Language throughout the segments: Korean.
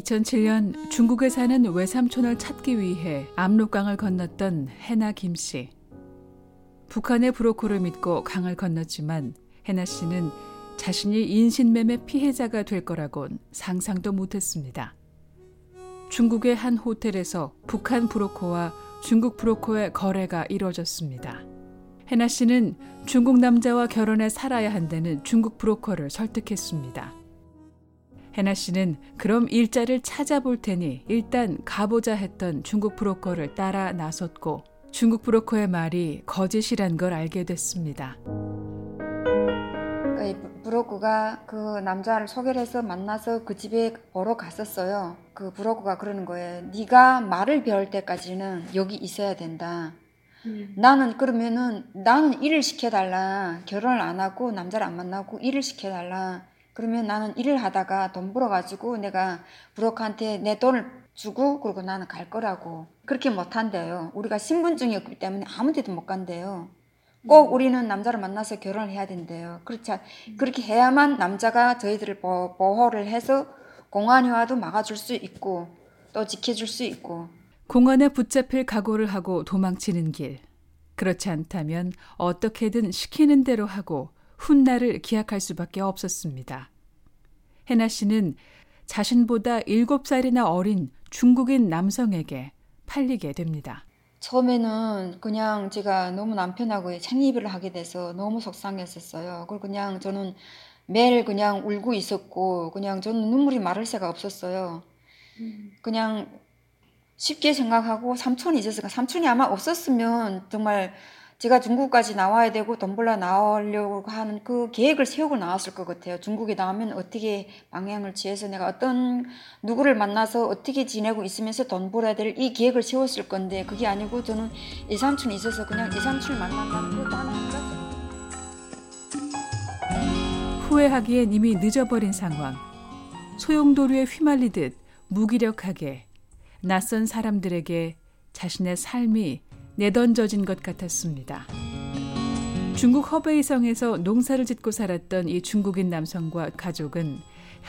2007년 중국에 사는 외삼촌을 찾기 위해 압록강을 건넜던 해나 김 씨. 북한의 브로커를 믿고 강을 건넜지만 해나 씨는 자신이 인신매매 피해자가 될 거라곤 상상도 못했습니다. 중국의 한 호텔에서 북한 브로커와 중국 브로커의 거래가 이루어졌습니다. 해나 씨는 중국 남자와 결혼해 살아야 한다는 중국 브로커를 설득했습니다. 해나 씨는 그럼 일자를 찾아볼 테니 일단 가보자 했던 중국 브로커를 따라 나섰고 중국 브로커의 말이 거짓이란 걸 알게 됐습니다. 브로커가 그 남자를 소개를 해서 만나서 그 집에 보러 갔었어요. 그 브로커가 그러는 거예요. 네가 말을 배울 때까지는 여기 있어야 된다. 음. 나는 그러면은 나는 일을 시켜달라. 결혼을 안 하고 남자를 안 만나고 일을 시켜달라. 그러면 나는 일을 하다가 돈 벌어가지고 내가 브로커한테 내 돈을 주고 그리고 나는 갈 거라고. 그렇게 못한대요. 우리가 신분증이 없기 때문에 아무 데도 못 간대요. 꼭 우리는 남자를 만나서 결혼을 해야 된대요. 그렇지 그렇게 해야만 남자가 저희들을 보호를 해서 공안이 와도 막아줄 수 있고 또 지켜줄 수 있고. 공안에 붙잡힐 각오를 하고 도망치는 길. 그렇지 않다면 어떻게든 시키는 대로 하고 훗날을 기약할 수밖에 없었습니다. 해나 씨는 자신보다 7살이나 어린 중국인 남성에게 팔리게 됩니다. 처음에는 그냥 제가 너무 남편하고 창립을 하게 돼서 너무 속상했었어요. 그리고 그냥 저는 매일 그냥 울고 있었고 그냥 저는 눈물이 마를 새가 없었어요. 음. 그냥 쉽게 생각하고 삼촌이 있었으니까 삼촌이 아마 없었으면 정말 제가 중국까지 나와야 되고 돈 벌러 나오려고 하는 그 계획을 세우고 나왔을 것 같아요. 중국에 나오면 어떻게 방향을 취해서 내가 어떤 누구를 만나서 어떻게 지내고 있으면서 돈 벌어야 될 이 계획을 세웠을 건데 그게 아니고 저는 이삼촌이 있어서 그냥 이삼촌을 만난다는 그단 하나가 후회하기엔 이미 늦어버린 상황. 소용돌이에 휘말리듯 무기력하게 낯선 사람들에게 자신의 삶이 내던져진 것 같았습니다. 중국 허베이성에서 농사를 짓고 살았던 이 중국인 남성과 가족은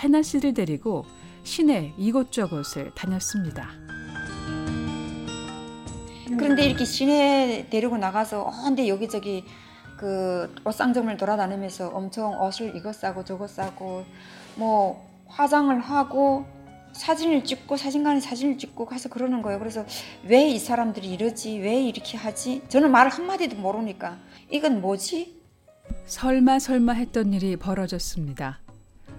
해나 씨를 데리고 시내 이곳저곳을 다녔습니다. 그런데 이렇게 시내 데리고 나가서 언데 여기저기 그 옷상점을 돌아다니면서 엄청 옷을 이것 싸고 저것 싸고 뭐 화장을 하고 사진을 찍고 사진관에 사진을 찍고 가서 그러는 거예요. 그래서 왜 이 사람들이 이러지? 왜 이렇게 하지? 저는 말 한마디도 모르니까 이건 뭐지? 설마 설마 했던 일이 벌어졌습니다.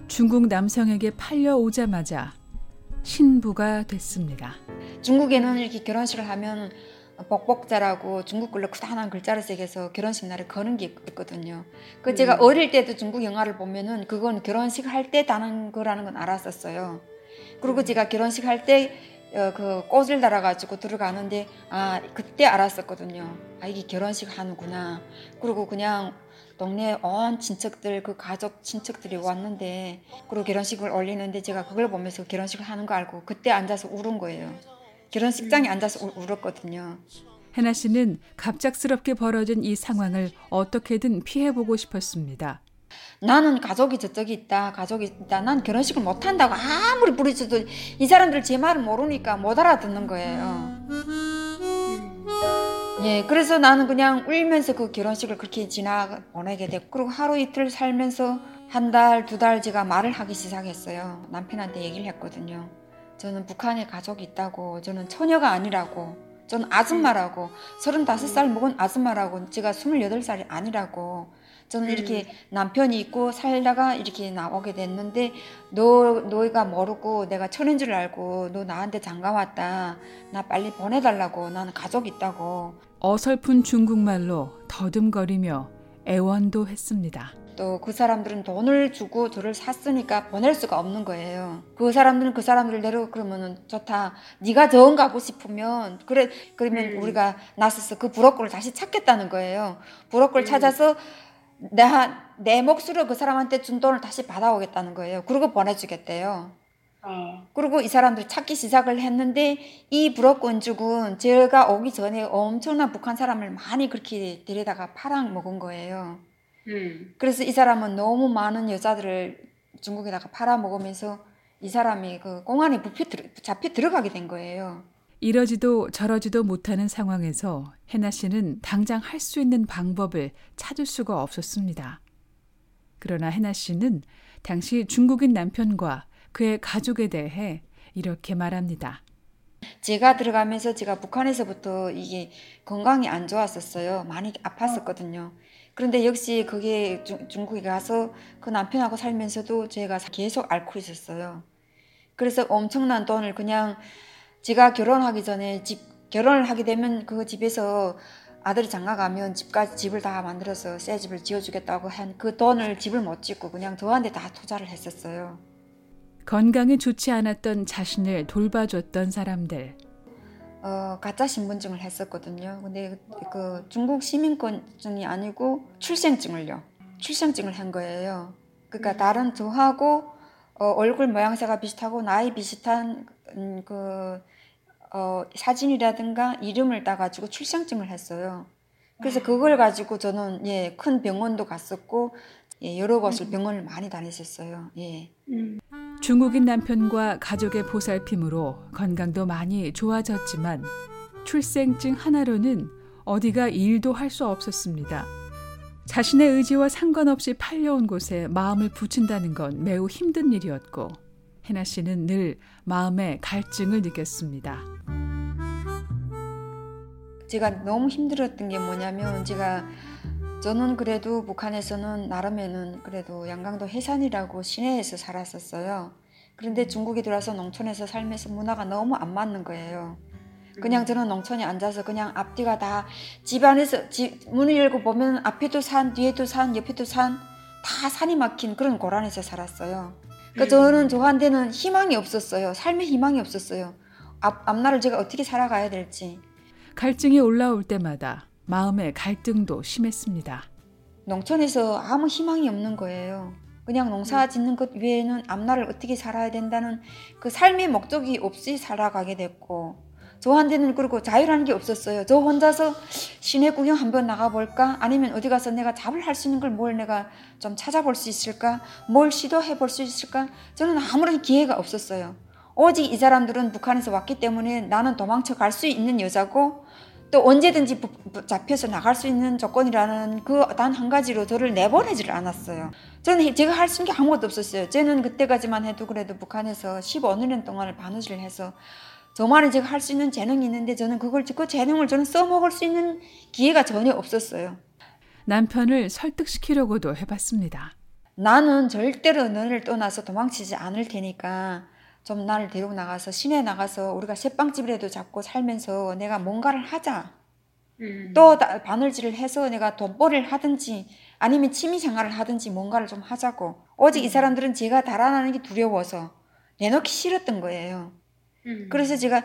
중국 남성에게 팔려오자마자 신부가 됐습니다. 중국에는 이렇게 결혼식을 하면 복복자라고 중국 글로 크다란 글자를 새겨서 결혼식 날에 거는 게 있거든요. 그 제가 음. 어릴 때도 중국 영화를 보면은 그건 결혼식 할 때 다는 거라는 건 알았었어요. 그리고 제가 결혼식 할때 어, 그 꽃을 달아가지고 들어가는데 아 그때 알았었거든요. 아 이게 결혼식 하는구나. 그리고 그냥 동네 온 친척들 그 가족 친척들이 왔는데 그리고 결혼식을 올리는데 제가 그걸 보면서 결혼식을 하는 거 알고 그때 앉아서 울은 거예요. 결혼식장에 앉아서 우, 울었거든요. 해나 씨는 갑작스럽게 벌어진 이 상황을 어떻게든 피해보고 싶었습니다. 나는 가족이 저쪽에 있다, 가족이 있다. 난 결혼식을 못 한다고 아무리 부르쳐도 이 사람들 제 말을 모르니까 못 알아듣는 거예요. 예, 그래서 나는 그냥 울면서 그 결혼식을 그렇게 지나 보내게 됐고, 그리고 하루 이틀 살면서 한 달, 두 달 제가 말을 하기 시작했어요. 남편한테 얘기를 했거든요. 저는 북한에 가족이 있다고, 저는 처녀가 아니라고, 저는 아줌마라고, 35살 먹은 아줌마라고, 제가 28살이 아니라고, 저는 이렇게 음. 남편이 있고 살다가 이렇게 나오게 됐는데 너 너희가 모르고 내가 천인 줄 알고 너 나한테 장가 왔다 나 빨리 보내달라고 나는 가족 있다고 어설픈 중국말로 더듬거리며 애원도 했습니다. 또 그 사람들은 돈을 주고 저를 샀으니까 보낼 수가 없는 거예요. 그 사람들은 그 사람들대로 그러면은 좋다. 네가 정 가고 싶으면 그래 그러면 음. 우리가 나서서 그 브로커를 다시 찾겠다는 거예요. 브로커를 음. 찾아서 내, 내 몫으로 그 사람한테 준 돈을 다시 받아오겠다는 거예요. 그리고 보내주겠대요. 어. 그리고 이 사람들 찾기 시작을 했는데 이 불어건축은 제가 오기 전에 엄청난 북한 사람을 많이 그렇게 데려다가 팔아 먹은 거예요. 음. 그래서 이 사람은 너무 많은 여자들을 중국에다가 팔아 먹으면서 이 사람이 그 공안에 부표 잡혀 들어가게 된 거예요. 이러지도 저러지도 못하는 상황에서 해나 씨는 당장 할 수 있는 방법을 찾을 수가 없었습니다. 그러나 해나 씨는 당시 중국인 남편과 그의 가족에 대해 이렇게 말합니다. 제가 들어가면서 제가 북한에서부터 이게 건강이 안 좋았었어요. 많이 아팠었거든요. 그런데 역시 거기에 중국에 가서 그 남편하고 살면서도 제가 계속 앓고 있었어요. 그래서 엄청난 돈을 그냥 제가 결혼하기 전에 집 결혼을 하게 되면 그 집에서 아들이 장가 가면 집까지 집을 다 만들어서 새 집을 지어주겠다고 한 그 돈을 집을 못 짓고 그냥 저한테 다 투자를 했었어요. 건강이 좋지 않았던 자신을 돌봐줬던 사람들. 어, 가짜 신분증을 했었거든요. 근데 그 중국 시민권증이 아니고 출생증을요. 출생증을 한 거예요. 그러니까 다른 저하고 어, 얼굴 모양새가 비슷하고 나이 비슷한 음, 그 어, 사진이라든가 이름을 따가지고 출생증을 했어요. 그래서 그걸 가지고 저는 예, 큰 병원도 갔었고 예, 여러 곳을 음. 병원을 많이 다녔었어요. 예. 음. 중국인 남편과 가족의 보살핌으로 건강도 많이 좋아졌지만 출생증 하나로는 어디가 일도 할 수 없었습니다. 자신의 의지와 상관없이 팔려온 곳에 마음을 붙인다는 건 매우 힘든 일이었고 해나 씨는 늘 마음에 갈증을 느꼈습니다. 제가 너무 힘들었던 게 뭐냐면 제가 저는 그래도 북한에서는 나름에는 그래도 양강도 해산이라고 시내에서 살았었어요. 그런데 중국에 들어와서 농촌에서 살면서 문화가 너무 안 맞는 거예요. 그냥 저는 농촌에 앉아서 그냥 앞뒤가 다 집안에서 집 문을 열고 보면 앞에도 산, 뒤에도 산, 옆에도 산, 다 산이 막힌 그런 고란에서 살았어요. 그 저는 저한테는 희망이 없었어요. 삶의 희망이 없었어요. 앞, 앞날을 제가 어떻게 살아가야 될지. 갈증이 올라올 때마다 마음의 갈등도 심했습니다. 농촌에서 아무 희망이 없는 거예요. 그냥 농사 짓는 것 외에는 앞날을 어떻게 살아야 된다는 그 삶의 목적이 없이 살아가게 됐고 저한테는 그리고 자유라는 게 없었어요. 저 혼자서 시내 구경 한번 나가볼까? 아니면 어디 가서 내가 잡을 할 수 있는 걸 뭘 내가 좀 찾아볼 수 있을까? 뭘 시도해 볼 수 있을까? 저는 아무런 기회가 없었어요. 오직 이 사람들은 북한에서 왔기 때문에 나는 도망쳐 갈 수 있는 여자고 또 언제든지 잡혀서 나갈 수 있는 조건이라는 그 단 한 가지로 저를 내보내지를 않았어요. 저는 제가 할 수 있는 게 아무것도 없었어요. 저는 그때까지만 해도 그래도 북한에서 15년 동안을 바느질 해서 저만은 제가 할 수 있는 재능이 있는데 저는 그걸 그 재능을 저는 써먹을 수 있는 기회가 전혀 없었어요. 남편을 설득시키려고도 해봤습니다. 나는 절대로 너를 떠나서 도망치지 않을 테니까 좀 나를 데리고 나가서 시내 나가서 우리가 새빵집이라도 잡고 살면서 내가 뭔가를 하자. 음. 또 바늘질을 해서 내가 돈벌이를 하든지 아니면 취미생활을 하든지 뭔가를 좀 하자고. 오직 음. 이 사람들은 제가 달아나는 게 두려워서 내놓기 싫었던 거예요. 음. 그래서 제가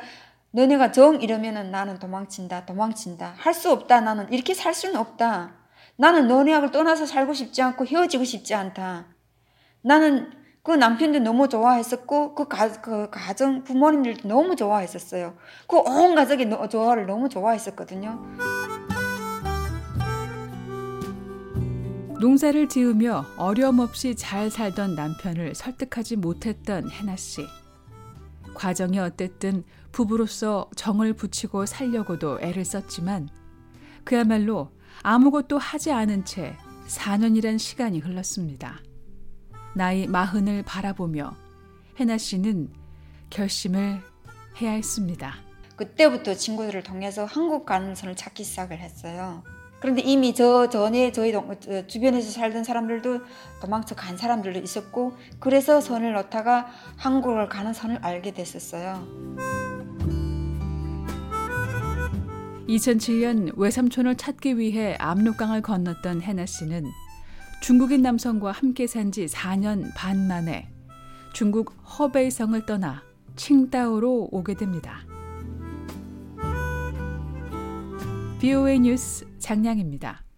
너네가 정 이러면은 나는 도망친다, 도망친다. 할 수 없다, 나는. 이렇게 살 수는 없다. 나는 너네하고 떠나서 살고 싶지 않고 헤어지고 싶지 않다. 나는 그 남편도 너무 좋아했었고, 그, 가, 그 가정, 부모님들도 너무 좋아했었어요. 그 온 가족이 너, 저를 너무 좋아했었거든요. 농사를 지으며 어려움 없이 잘 살던 남편을 설득하지 못했던 해나 씨. 과정이 어땠든 부부로서 정을 붙이고 살려고도 애를 썼지만 그야말로 아무것도 하지 않은 채 4년이란 시간이 흘렀습니다. 나이 마흔을 바라보며 해나 씨는 결심을 해야 했습니다. 그때부터 친구들을 통해서 한국 가는 선을 찾기 시작을 했어요. 그런데 이미 저 전에 저희 동, 주변에서 살던 사람들도 도망쳐 간 사람들도 있었고 그래서 선을 놓다가 한국을 가는 선을 알게 됐었어요. 2007년 외삼촌을 찾기 위해 압록강을 건넜던 해나 씨는 중국인 남성과 함께 산 지 4년 반 만에 중국 허베이성을 떠나 칭다오로 오게 됩니다. BOA 뉴스 장량입니다.